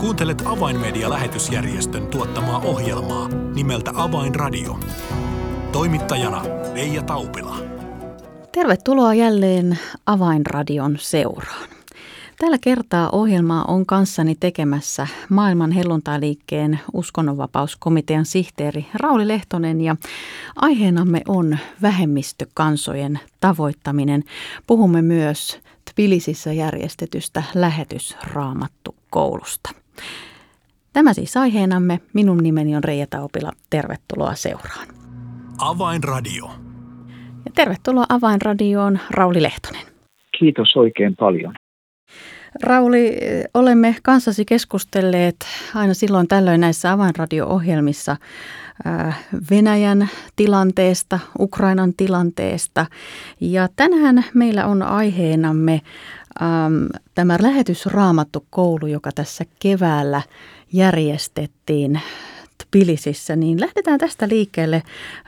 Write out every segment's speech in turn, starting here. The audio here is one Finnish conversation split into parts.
Kuuntelet Avainmedia-lähetysjärjestön tuottamaa ohjelmaa nimeltä Avainradio. Toimittajana Leija Taupila. Tervetuloa jälleen Avainradion seuraan. Tällä kertaa ohjelmaa on kanssani tekemässä maailman helluntailiikkeen uskonnonvapauskomitean sihteeri Rauli Lehtonen ja aiheenamme on vähemmistökansojen tavoittaminen. Puhumme myös Tbilisissä järjestetystä lähetysraamattukoulusta. Tämä siis aiheenamme. Minun nimeni on Reija Taupila. Tervetuloa seuraan. Avainradio. Ja tervetuloa Avainradioon Rauli Lehtonen. Kiitos oikein paljon. Rauli, olemme kanssasi keskustelleet aina silloin tällöin näissä avainradio-ohjelmissa äh, Venäjän tilanteesta, Ukrainan tilanteesta. Ja tänään meillä on aiheenamme äm, tämä lähetysraamattukoulu, joka tässä keväällä järjestettiin Tbilisissä, niin lähdetään tästä liikkeelle.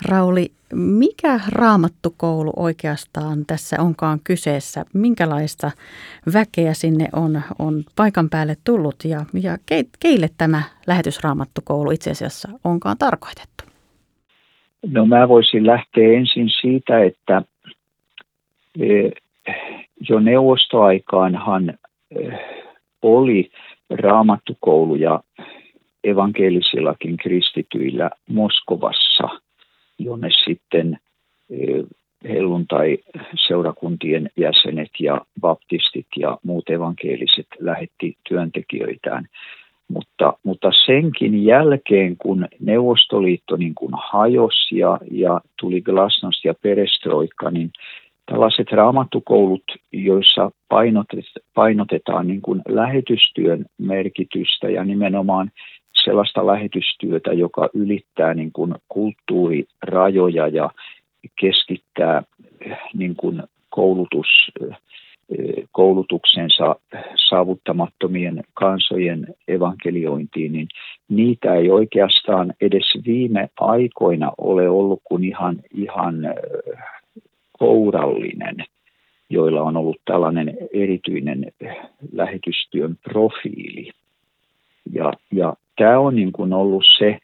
Rauli, mikä raamattukoulu oikeastaan tässä onkaan kyseessä? Minkälaista väkeä sinne on, on paikan päälle tullut ja, ja ke, keille tämä lähetysraamattukoulu itse asiassa onkaan tarkoitettu? No mä voisin lähteä ensin siitä, että e, jo neuvostoaikaanhan e, oli raamattukouluja evankelisillakin kristityillä Moskovassa, jonne sitten e, helluntai-seurakuntien jäsenet ja baptistit ja muut evankeliset lähetti työntekijöitään. Mutta, mutta senkin jälkeen, kun Neuvostoliitto niin kuin hajosi ja, ja tuli glasnost ja perestroikka, niin tällaiset raamattukoulut, joissa painotetaan, niin kuin lähetystyön merkitystä ja nimenomaan sellaista lähetystyötä, joka ylittää niin kuin kulttuurirajoja ja keskittää niin kuin koulutus, koulutuksensa saavuttamattomien kansojen evankeliointiin, niin niitä ei oikeastaan edes viime aikoina ole ollut kuin ihan, ihan kourallinen, joilla on ollut tällainen erityinen lähetystyön profiili. Ja, ja tämä on niin kuin ollut se,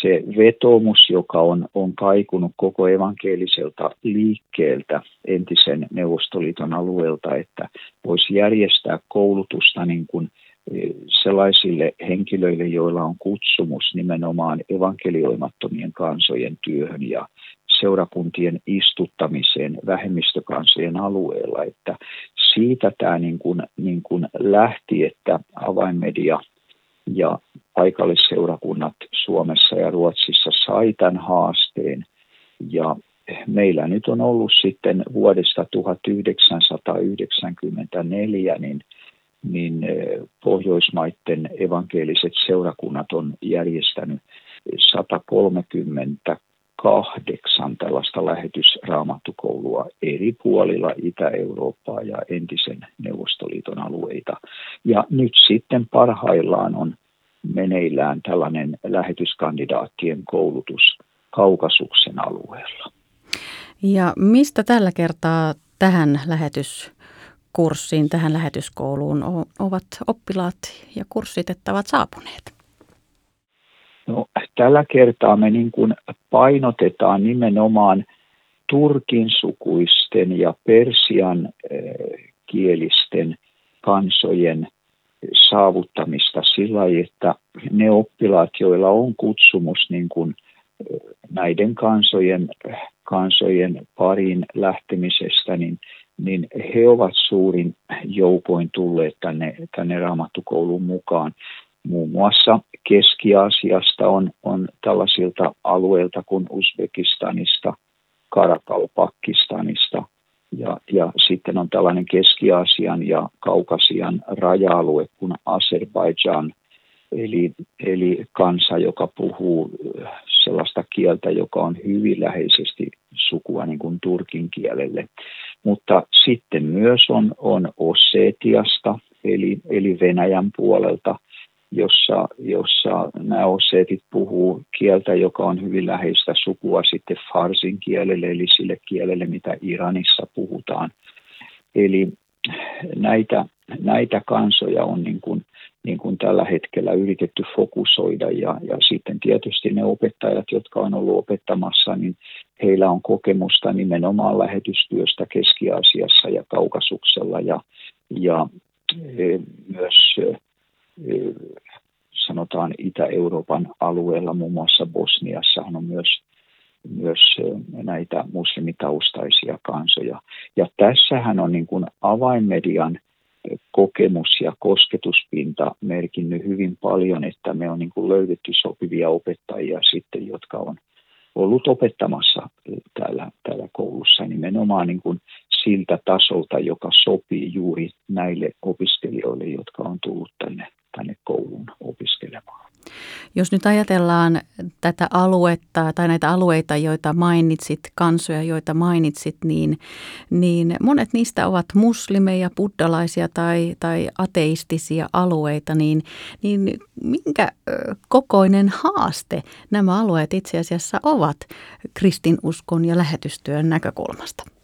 se vetomus, joka on, on kaikunut koko evankeliselta liikkeeltä entisen Neuvostoliiton alueelta, että voisi järjestää koulutusta niin kuin e, sellaisille henkilöille, joilla on kutsumus nimenomaan evankelioimattomien kansojen työhön ja seurakuntien istuttamiseen vähemmistökansojen alueella. Että siitä tämä niin kuin, niin kuin lähti, että avainmedia ja paikallisseurakunnat Suomessa ja Ruotsissa sai tämän haasteen. Ja meillä nyt on ollut sitten vuodesta 1994 niin, niin Pohjoismaiden evankeliset seurakunnat on järjestänyt 130 kahdeksan tällaista lähetysraamattukoulua eri puolilla Itä-Eurooppaa ja entisen Neuvostoliiton alueita. Ja nyt sitten parhaillaan on meneillään tällainen lähetyskandidaattien koulutus Kaukasuksen alueella. Ja mistä tällä kertaa tähän lähetyskurssiin, tähän lähetyskouluun ovat oppilaat ja kurssitettavat saapuneet? No, tällä kertaa me niin kuin painotetaan nimenomaan turkin sukuisten ja persian eh, kielisten kansojen saavuttamista sillä että ne oppilaat, joilla on kutsumus niin kuin eh, näiden kansojen, kansojen parin lähtemisestä, niin, niin he ovat suurin joukoin tulleet tänne, tänne raamattukouluun mukaan muun muassa Keski-Aasiasta on, on tällaisilta alueilta kuin Uzbekistanista, Karakal-Pakistanista ja, ja sitten on tällainen Keski-Aasian ja Kaukasian raja-alue kuin Azerbaijan, eli, eli kansa, joka puhuu sellaista kieltä, joka on hyvin läheisesti sukua niin kuin turkin kielelle. Mutta sitten myös on, on Ossetiasta, eli, eli Venäjän puolelta – jossa, jossa nämä oseetit puhuu kieltä, joka on hyvin läheistä sukua sitten farsin kielelle, eli sille kielelle, mitä Iranissa puhutaan. Eli näitä, näitä kansoja on niin kuin, niin kuin tällä hetkellä yritetty fokusoida ja, ja sitten tietysti ne opettajat, jotka on ollut opettamassa, niin heillä on kokemusta nimenomaan lähetystyöstä Keski-Aasiassa ja Kaukasuksella ja, ja e, myös sanotaan Itä-Euroopan alueella, muun muassa Bosniassa on myös myös näitä muslimitaustaisia kansoja. Ja tässähän on niin kuin avainmedian kokemus ja kosketuspinta merkinnyt hyvin paljon, että me on niin kuin löydetty sopivia opettajia sitten, jotka on ollut opettamassa täällä, täällä koulussa nimenomaan niin kuin siltä tasolta, joka sopii juuri näille opiskelijoille, jotka on tullut tänne, tänne kouluun opiskelemaan. Jos nyt ajatellaan tätä aluetta tai näitä alueita, joita mainitsit, kansoja, joita mainitsit, niin, niin monet niistä ovat muslimeja, buddalaisia tai, tai ateistisia alueita, niin, niin minkä kokoinen haaste nämä alueet itse asiassa ovat kristinuskon ja lähetystyön näkökulmasta?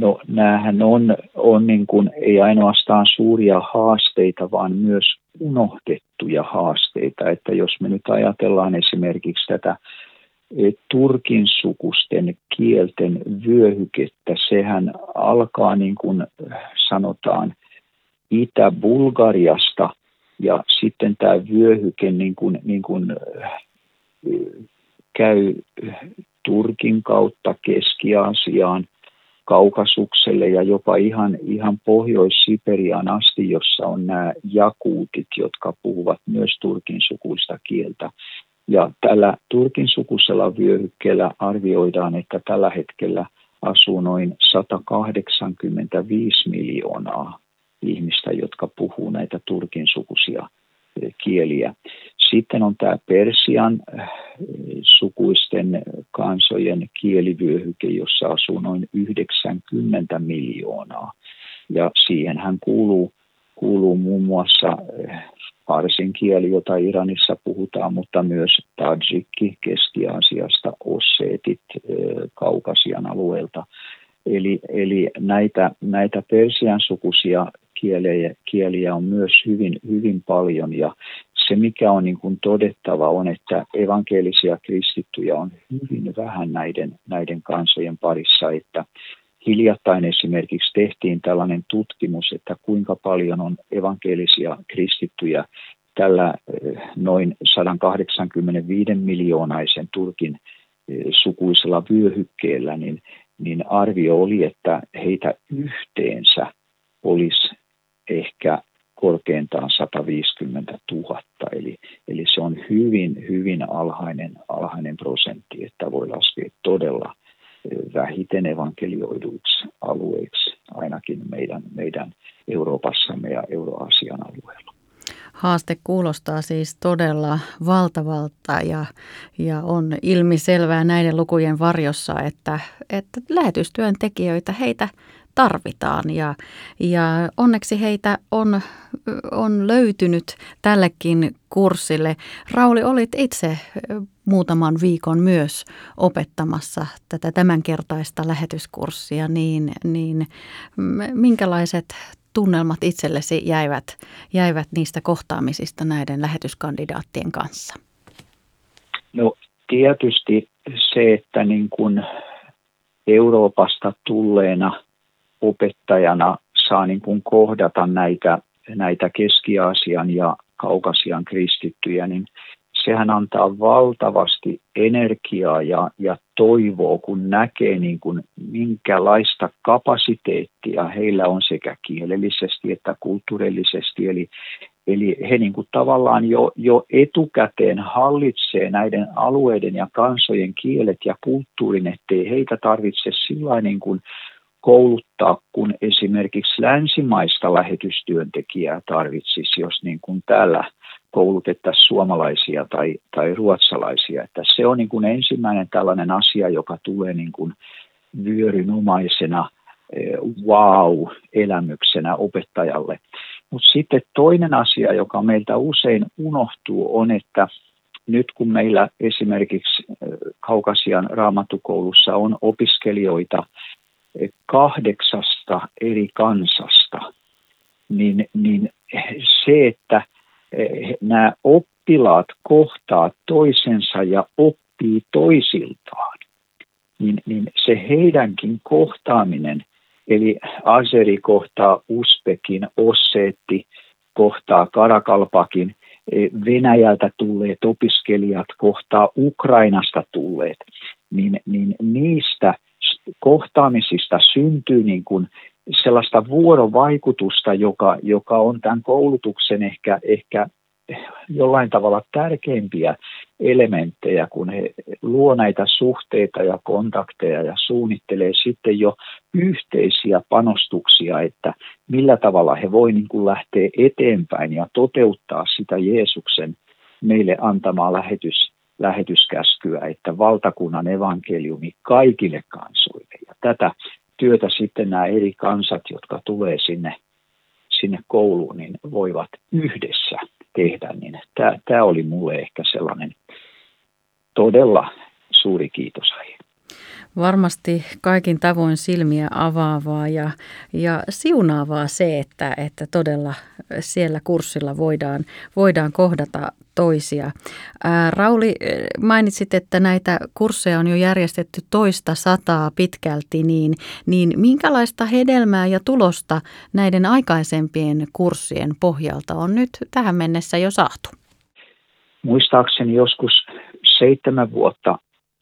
No näähän on, on niin kuin, ei ainoastaan suuria haasteita, vaan myös unohdettuja haasteita. Että jos me nyt ajatellaan esimerkiksi tätä e, turkin sukusten kielten vyöhykettä, sehän alkaa niin kuin sanotaan Itä-Bulgariasta ja sitten tämä vyöhyke niin kuin, niin kuin, e, käy Turkin kautta Keski-Aasiaan, Kaukasukselle ja jopa ihan, ihan Pohjois-Siperiaan asti, jossa on nämä jakuutit, jotka puhuvat myös turkin sukuista kieltä. Ja tällä turkin sukusella vyöhykkeellä arvioidaan, että tällä hetkellä asuu noin 185 miljoonaa ihmistä, jotka puhuu näitä turkin sukuisia kieliä. Sitten on tämä Persian äh, sukuisten kansojen kielivyöhyke, jossa asuu noin 90 miljoonaa. Ja siihen hän kuuluu, kuuluu muun muassa Parsin äh, kieli, jota Iranissa puhutaan, mutta myös Tajikki Keski-Aasiasta, Osseetit äh, Kaukasian alueelta. Eli, eli näitä, näitä persian sukuisia kieliä, kieliä on myös hyvin, hyvin paljon. Ja se, mikä on niin kuin todettava, on, että evankelisia kristittyjä on hyvin vähän näiden, näiden kansojen parissa, että hiljattain esimerkiksi tehtiin tällainen tutkimus, että kuinka paljon on evankelisia kristittyjä tällä eh, noin 185 miljoonaisen Turkin eh, sukuisella vyöhykkeellä, niin, niin arvio oli, että heitä yhteensä olisi ehkä korkeintaan 150 000, eli, eli se on hyvin, hyvin alhainen, alhainen prosentti, että voi laskea todella vähiten evankelioiduiksi alueiksi, ainakin meidän, meidän Euroopassamme ja Euroasian alueella. Haaste kuulostaa siis todella valtavalta ja, ja on ilmiselvää näiden lukujen varjossa, että, että lähetystyöntekijöitä, heitä tarvitaan ja, ja onneksi heitä on, on löytynyt tällekin kurssille. Rauli, olit itse muutaman viikon myös opettamassa tätä tämänkertaista lähetyskurssia, niin, niin minkälaiset tunnelmat itsellesi jäivät, jäivät niistä kohtaamisista näiden lähetyskandidaattien kanssa? No tietysti se, että niin kuin Euroopasta tulleena opettajana saa niin kuin kohdata näitä, näitä Keski-Aasian ja Kaukasian kristittyjä, niin sehän antaa valtavasti energiaa ja, ja toivoa, kun näkee niin kuin minkälaista kapasiteettia heillä on sekä kielellisesti että kulttuurillisesti. Eli, eli he niin kuin tavallaan jo, jo etukäteen hallitsee näiden alueiden ja kansojen kielet ja kulttuurin, ettei heitä tarvitse sillä niin kuin kouluttaa, kun esimerkiksi länsimaista lähetystyöntekijää tarvitsisi, jos niin kuin täällä koulutettaisiin suomalaisia tai, tai ruotsalaisia. Että se on niin kuin ensimmäinen tällainen asia, joka tulee niin kuin vyörynomaisena eh, wow-elämyksenä opettajalle. Mutta sitten toinen asia, joka meiltä usein unohtuu, on, että nyt kun meillä esimerkiksi eh, Kaukasian raamatukoulussa on opiskelijoita kahdeksasta eri kansasta, niin, niin se, että nämä oppilaat kohtaa toisensa ja oppii toisiltaan, niin, niin se heidänkin kohtaaminen, eli Azeri kohtaa Uspekin, Osseetti kohtaa Karakalpakin, e, Venäjältä tulleet opiskelijat kohtaa Ukrainasta tulleet, niin, niin niistä kohtaamisista syntyy niin kuin sellaista vuorovaikutusta, joka, joka on tämän koulutuksen ehkä, ehkä jollain tavalla tärkeimpiä elementtejä, kun he luo näitä suhteita ja kontakteja ja suunnittelee sitten jo yhteisiä panostuksia, että millä tavalla he voi niin kuin lähteä eteenpäin ja toteuttaa sitä Jeesuksen meille antamaa lähetys, lähetyskäskyä, että valtakunnan evankeliumi kaikille kansoille. Ja tätä työtä sitten nämä eri kansat, jotka tulee sinne, sinne kouluun, niin voivat yhdessä tehdä. Niin tämä, tämä oli mulle ehkä sellainen todella suuri kiitosaihe. Varmasti kaikin tavoin silmiä avaavaa ja, ja siunaavaa se, että, että todella siellä kurssilla voidaan, voidaan kohdata toisia. Ää, Rauli, mainitsit, että näitä kursseja on jo järjestetty toista sataa pitkälti, niin, niin minkälaista hedelmää ja tulosta näiden aikaisempien kurssien pohjalta on nyt tähän mennessä jo saatu? Muistaakseni joskus seitsemän vuotta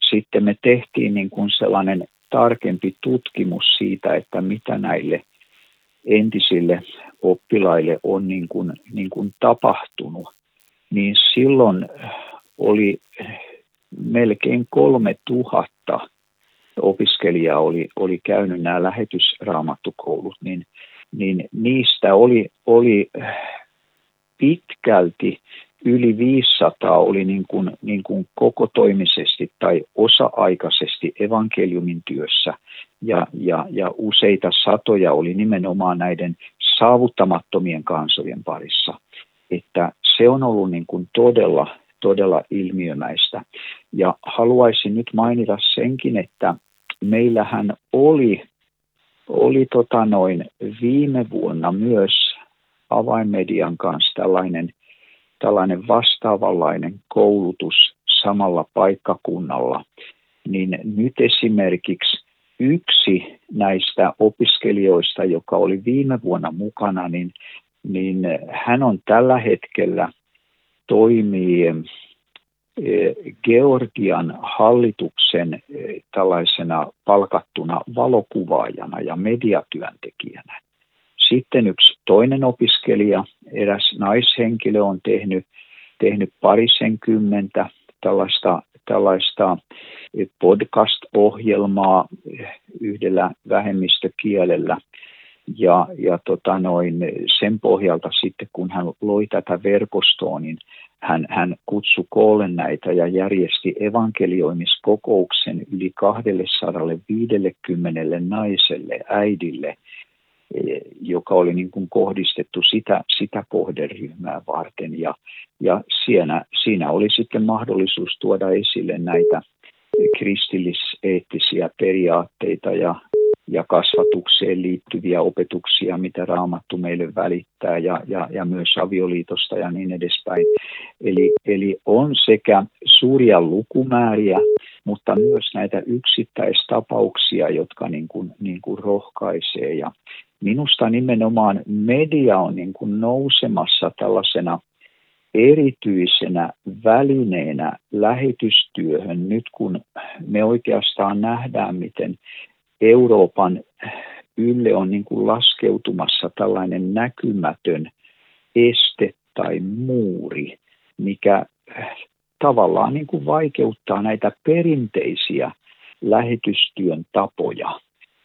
sitten me tehtiin niin kuin sellainen tarkempi tutkimus siitä, että mitä näille entisille oppilaille on niin kuin, niin kuin tapahtunut, niin silloin oli melkein kolme tuhatta opiskelijaa oli, oli käynyt nämä lähetysraamattukoulut, niin, niin niistä oli, oli pitkälti yli 500 oli niin kuin, niin kuin koko toimisesti tai osa-aikaisesti evankeliumin työssä ja, ja, ja useita satoja oli nimenomaan näiden saavuttamattomien kansojen parissa. Että se on ollut niin kuin todella, todella ilmiömäistä. Ja haluaisin nyt mainita senkin, että meillähän oli, oli tota noin viime vuonna myös avainmedian kanssa tällainen – tällainen vastaavanlainen koulutus samalla paikkakunnalla, niin nyt esimerkiksi yksi näistä opiskelijoista, joka oli viime vuonna mukana, niin, niin hän on tällä hetkellä toimii eh, Georgian hallituksen eh, tällaisena palkattuna valokuvaajana ja mediatyöntekijänä. Sitten yksi toinen opiskelija, eräs naishenkilö on tehnyt, tehnyt parisenkymmentä tällaista, tällaista podcast-ohjelmaa yhdellä vähemmistökielellä. Ja, ja tota noin, sen pohjalta sitten, kun hän loi tätä verkostoa, niin hän, hän kutsui koolle näitä ja järjesti evankelioimiskokouksen yli 250 naiselle, äidille – joka oli niin kuin kohdistettu sitä, sitä kohderyhmää varten. Ja, ja siinä, siinä oli sitten mahdollisuus tuoda esille näitä kristilliseettisiä periaatteita ja, ja kasvatukseen liittyviä opetuksia, mitä Raamattu meille välittää ja, ja, ja myös avioliitosta ja niin edespäin. Eli, eli on sekä suuria lukumääriä, mutta myös näitä yksittäistapauksia, jotka niin kuin, niin kuin rohkaisee. Ja minusta nimenomaan media on niin kuin nousemassa tällaisena erityisenä välineenä lähetystyöhön nyt kun me oikeastaan nähdään, miten Euroopan ylle on niin kuin laskeutumassa tällainen näkymätön este tai muuri, mikä tavallaan niin kuin vaikeuttaa näitä perinteisiä lähetystyön tapoja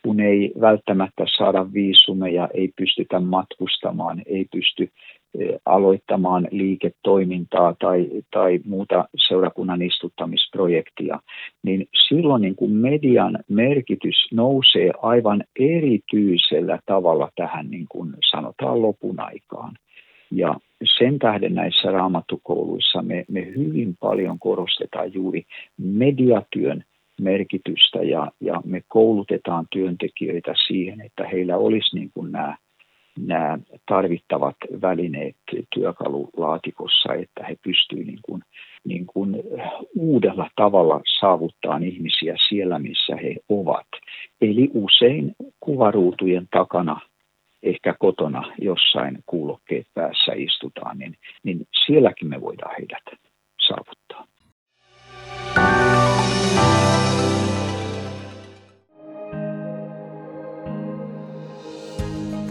kun ei välttämättä saada viisumeja, ei pystytä matkustamaan, ei pysty e, aloittamaan liiketoimintaa tai, tai muuta seurakunnan istuttamisprojektia, niin silloin niin kuin median merkitys nousee aivan erityisellä tavalla tähän niin kuin sanotaan lopun aikaan. Ja sen tähden näissä raamattukouluissa me, me hyvin paljon korostetaan juuri mediatyön merkitystä ja, ja me koulutetaan työntekijöitä siihen, että heillä olisi niin kuin nämä nämä tarvittavat välineet työkalulaatikossa, että he pystyvät niin kuin, niin kuin uudella tavalla saavuttaa ihmisiä siellä, missä he ovat. Eli usein kuvaruutujen takana ehkä kotona jossain kuulokkeet päässä istutaan, niin, niin sielläkin me voidaan heidät saavuttaa.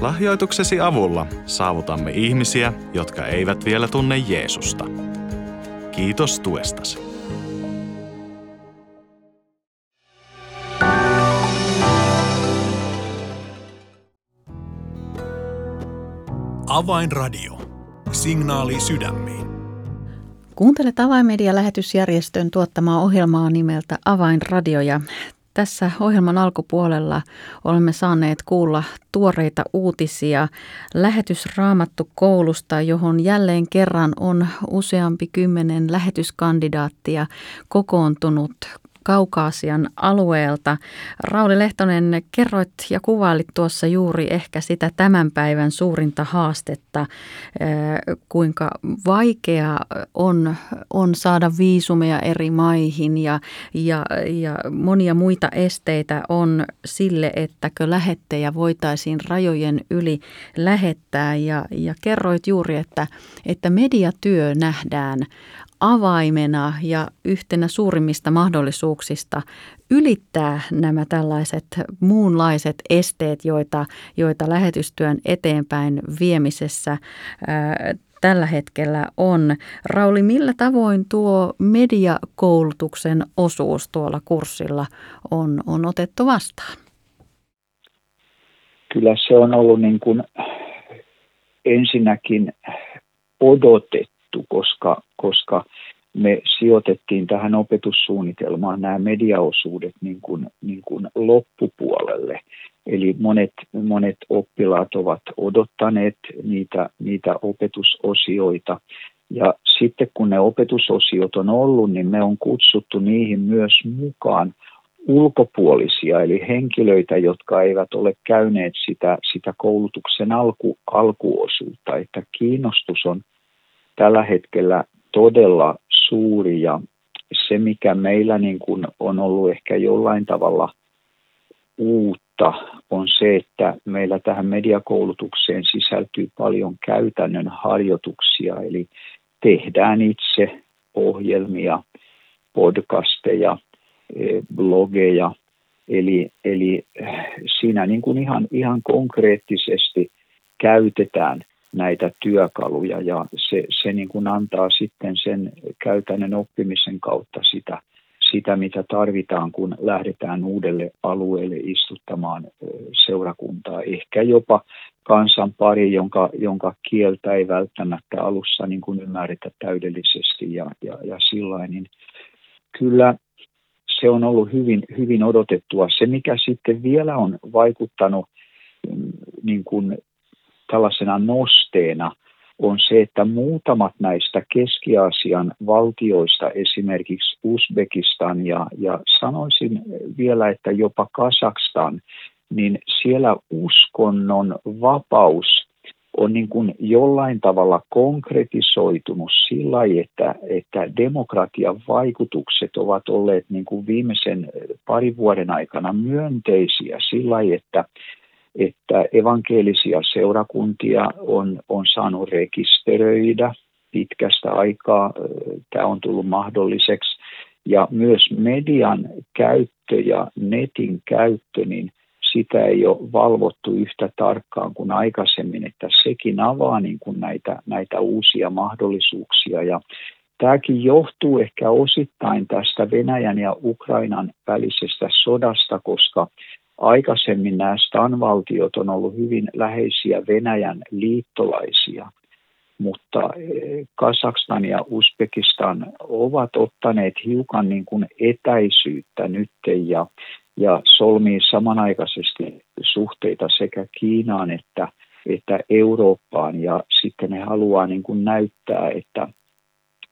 Lahjoituksesi avulla saavutamme ihmisiä, jotka eivät vielä tunne Jeesusta. Kiitos tuestasi. Avainradio. Signaali sydämiin. Kuuntelet Avainmedia-lähetysjärjestön tuottamaa ohjelmaa nimeltä Avainradio ja tässä ohjelman alkupuolella olemme saaneet kuulla tuoreita uutisia lähetysraamattu koulusta, johon jälleen kerran on useampi kymmenen lähetyskandidaattia kokoontunut Kaukaasian alueelta. Rauli Lehtonen, kerroit ja kuvailit tuossa juuri ehkä sitä tämän päivän suurinta haastetta, kuinka vaikea on, on saada viisumeja eri maihin ja, ja, ja monia muita esteitä on sille, ettäkö lähettejä voitaisiin rajojen yli lähettää. Ja, ja kerroit juuri, että, että mediatyö nähdään avaimena ja yhtenä suurimmista mahdollisuuksista ylittää nämä tällaiset muunlaiset esteet, joita, joita lähetystyön eteenpäin viemisessä ää, tällä hetkellä on. Rauli, millä tavoin tuo mediakoulutuksen osuus tuolla kurssilla on, on otettu vastaan? Kyllä se on ollut niin kuin ensinnäkin odotettu juttu, koska, koska me sijoitettiin tähän opetussuunnitelmaan nämä mediaosuudet niin kuin, niin kuin loppupuolelle. Eli monet, monet oppilaat ovat odottaneet niitä, niitä opetusosioita. Ja sitten kun ne opetusosiot on ollut, niin me on kutsuttu niihin myös mukaan ulkopuolisia, eli henkilöitä, jotka eivät ole käyneet sitä, sitä koulutuksen alku, alkuosuutta. Että kiinnostus on tällä hetkellä todella suuri ja se, mikä meillä niin kuin on ollut ehkä jollain tavalla uutta, on se, että meillä tähän mediakoulutukseen sisältyy paljon käytännön harjoituksia, eli tehdään itse ohjelmia, podcasteja, e, blogeja, eli, eli siinä niin kuin ihan, ihan konkreettisesti käytetään – näitä työkaluja ja se, se niin kuin antaa sitten sen käytännön oppimisen kautta sitä, sitä, mitä tarvitaan, kun lähdetään uudelle alueelle istuttamaan seurakuntaa. Ehkä jopa kansan pari, jonka, jonka kieltä ei välttämättä alussa niin kuin ymmärretä täydellisesti ja, ja, ja sillä niin kyllä se on ollut hyvin, hyvin odotettua. Se, mikä sitten vielä on vaikuttanut mm, niin kuin tällaisena nosteena on se, että muutamat näistä Keski-Aasian valtioista, esimerkiksi Uzbekistan ja, ja sanoisin vielä, että jopa Kasakstan, niin siellä uskonnon vapaus on niin kuin jollain tavalla konkretisoitunut sillä että, että demokratian vaikutukset ovat olleet niin kuin viimeisen parin vuoden aikana myönteisiä sillä että että evankelisia seurakuntia on, on saanut rekisteröidä pitkästä aikaa. Tämä on tullut mahdolliseksi. Ja myös median käyttö ja netin käyttö, niin sitä ei ole valvottu yhtä tarkkaan kuin aikaisemmin, että sekin avaa niin kuin näitä, näitä uusia mahdollisuuksia. Ja tämäkin johtuu ehkä osittain tästä Venäjän ja Ukrainan välisestä sodasta, koska aikaisemmin nämä Stan-valtiot on ollut hyvin läheisiä Venäjän liittolaisia. mutta Kazakstan ja Uzbekistan ovat ottaneet hiukan niin kuin etäisyyttä nyt ja, ja solmii samanaikaisesti suhteita sekä Kiinaan että, että Eurooppaan ja sitten ne haluaa niin kuin näyttää, että,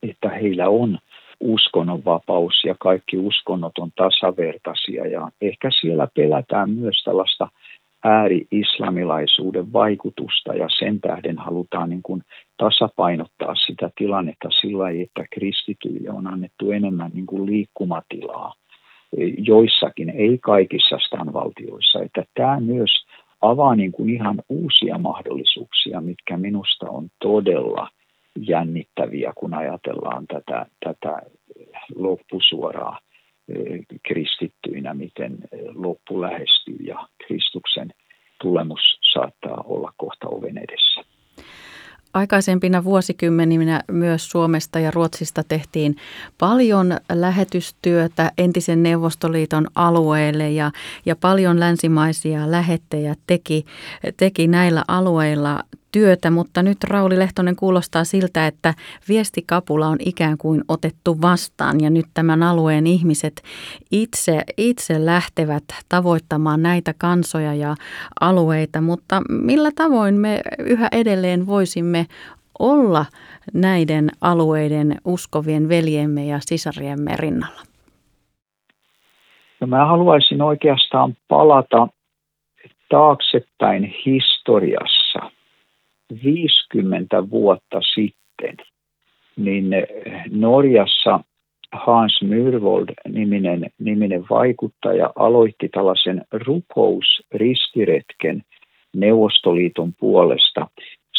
että heillä on uskonnonvapaus ja kaikki uskonnot on tasavertaisia ja ehkä siellä pelätään myös tällaista ääri-islamilaisuuden vaikutusta ja sen tähden halutaan niin kuin tasapainottaa sitä tilannetta sillä että kristityille on annettu enemmän niin kuin liikkumatilaa joissakin, ei kaikissa stanvaltioissa. Että tämä myös avaa niin kuin ihan uusia mahdollisuuksia, mitkä minusta on todella jännittäviä, kun ajatellaan tätä, tätä loppusuoraa kristittyinä, miten loppu lähestyy ja Kristuksen tulemus saattaa olla kohta oven edessä. Aikaisempina vuosikymmeninä myös Suomesta ja Ruotsista tehtiin paljon lähetystyötä entisen Neuvostoliiton alueelle ja, ja paljon länsimaisia lähettejä teki, teki näillä alueilla työtä, mutta nyt Rauli Lehtonen kuulostaa siltä, että viestikapula on ikään kuin otettu vastaan ja nyt tämän alueen ihmiset itse, itse lähtevät tavoittamaan näitä kansoja ja alueita, mutta millä tavoin me yhä edelleen voisimme olla näiden alueiden uskovien veljemme ja sisariemme rinnalla? No mä haluaisin oikeastaan palata taaksepäin historiassa – 50 vuotta sitten, niin Norjassa Hans Myrvold-niminen niminen vaikuttaja aloitti tällaisen rukousristiretken Neuvostoliiton puolesta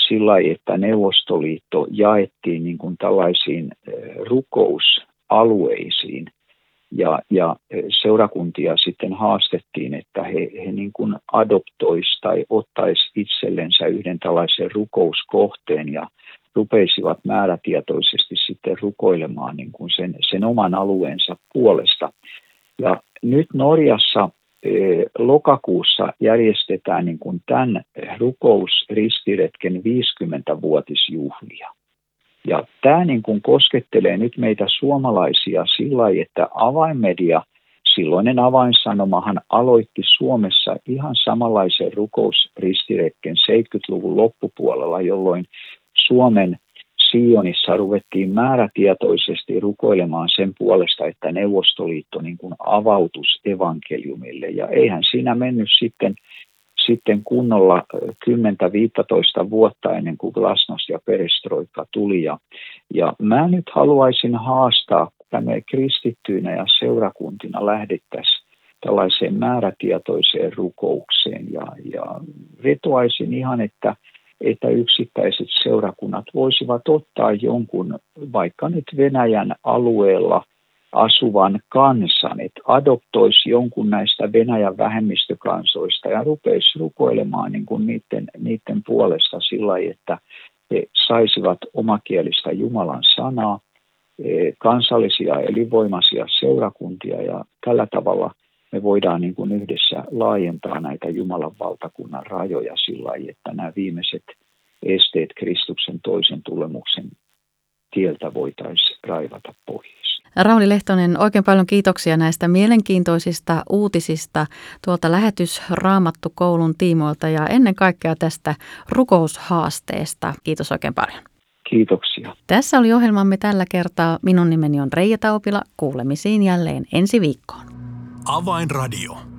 sillä että Neuvostoliitto jaettiin niin kuin tällaisiin eh, rukousalueisiin ja, ja seurakuntia sitten haastettiin, että he, he niin kuin adoptois tai ottaisi itsellensä yhden tällaisen rukouskohteen ja rupeisivat määrätietoisesti sitten rukoilemaan niin kuin sen, sen oman alueensa puolesta. Ja nyt Norjassa e, lokakuussa järjestetään niin kuin tämän rukousristiretken 50-vuotisjuhlia. Ja tämä niin kuin koskettelee nyt meitä suomalaisia sillä että avainmedia, silloinen avainsanomahan aloitti Suomessa ihan samanlaisen rukousristirekken 70-luvun loppupuolella, jolloin Suomen Sionissa ruvettiin määrätietoisesti rukoilemaan sen puolesta, että Neuvostoliitto niin kuin avautus evankeliumille. Ja eihän siinä mennyt sitten sitten kunnolla 10-15 vuotta ennen kuin glasnost ja perestroika tuli. Ja, ja mä nyt haluaisin haastaa, että me kristittyinä ja seurakuntina lähdettäisiin tällaiseen määrätietoiseen rukoukseen ja, ja vetoaisin ihan, että, että yksittäiset seurakunnat voisivat ottaa jonkun vaikka nyt Venäjän alueella – asuvan kansan, että adoptoisi jonkun näistä Venäjän vähemmistökansoista ja rupeisi rukoilemaan niin kuin niiden, niiden puolesta sillä että he saisivat omakielistä Jumalan sanaa, e, kansallisia elinvoimaisia seurakuntia ja tällä tavalla me voidaan niin kuin yhdessä laajentaa näitä Jumalan valtakunnan rajoja sillä että nämä viimeiset esteet Kristuksen toisen tulemuksen tieltä voitaisiin raivata pois. Rauli Lehtonen, oikein paljon kiitoksia näistä mielenkiintoisista uutisista tuolta lähetysraamattu koulun tiimoilta ja ennen kaikkea tästä rukoushaasteesta. Kiitos oikein paljon. Kiitoksia. Tässä oli ohjelmamme tällä kertaa. Minun nimeni on Reija Taupila. Kuulemisiin jälleen ensi viikkoon. Avainradio.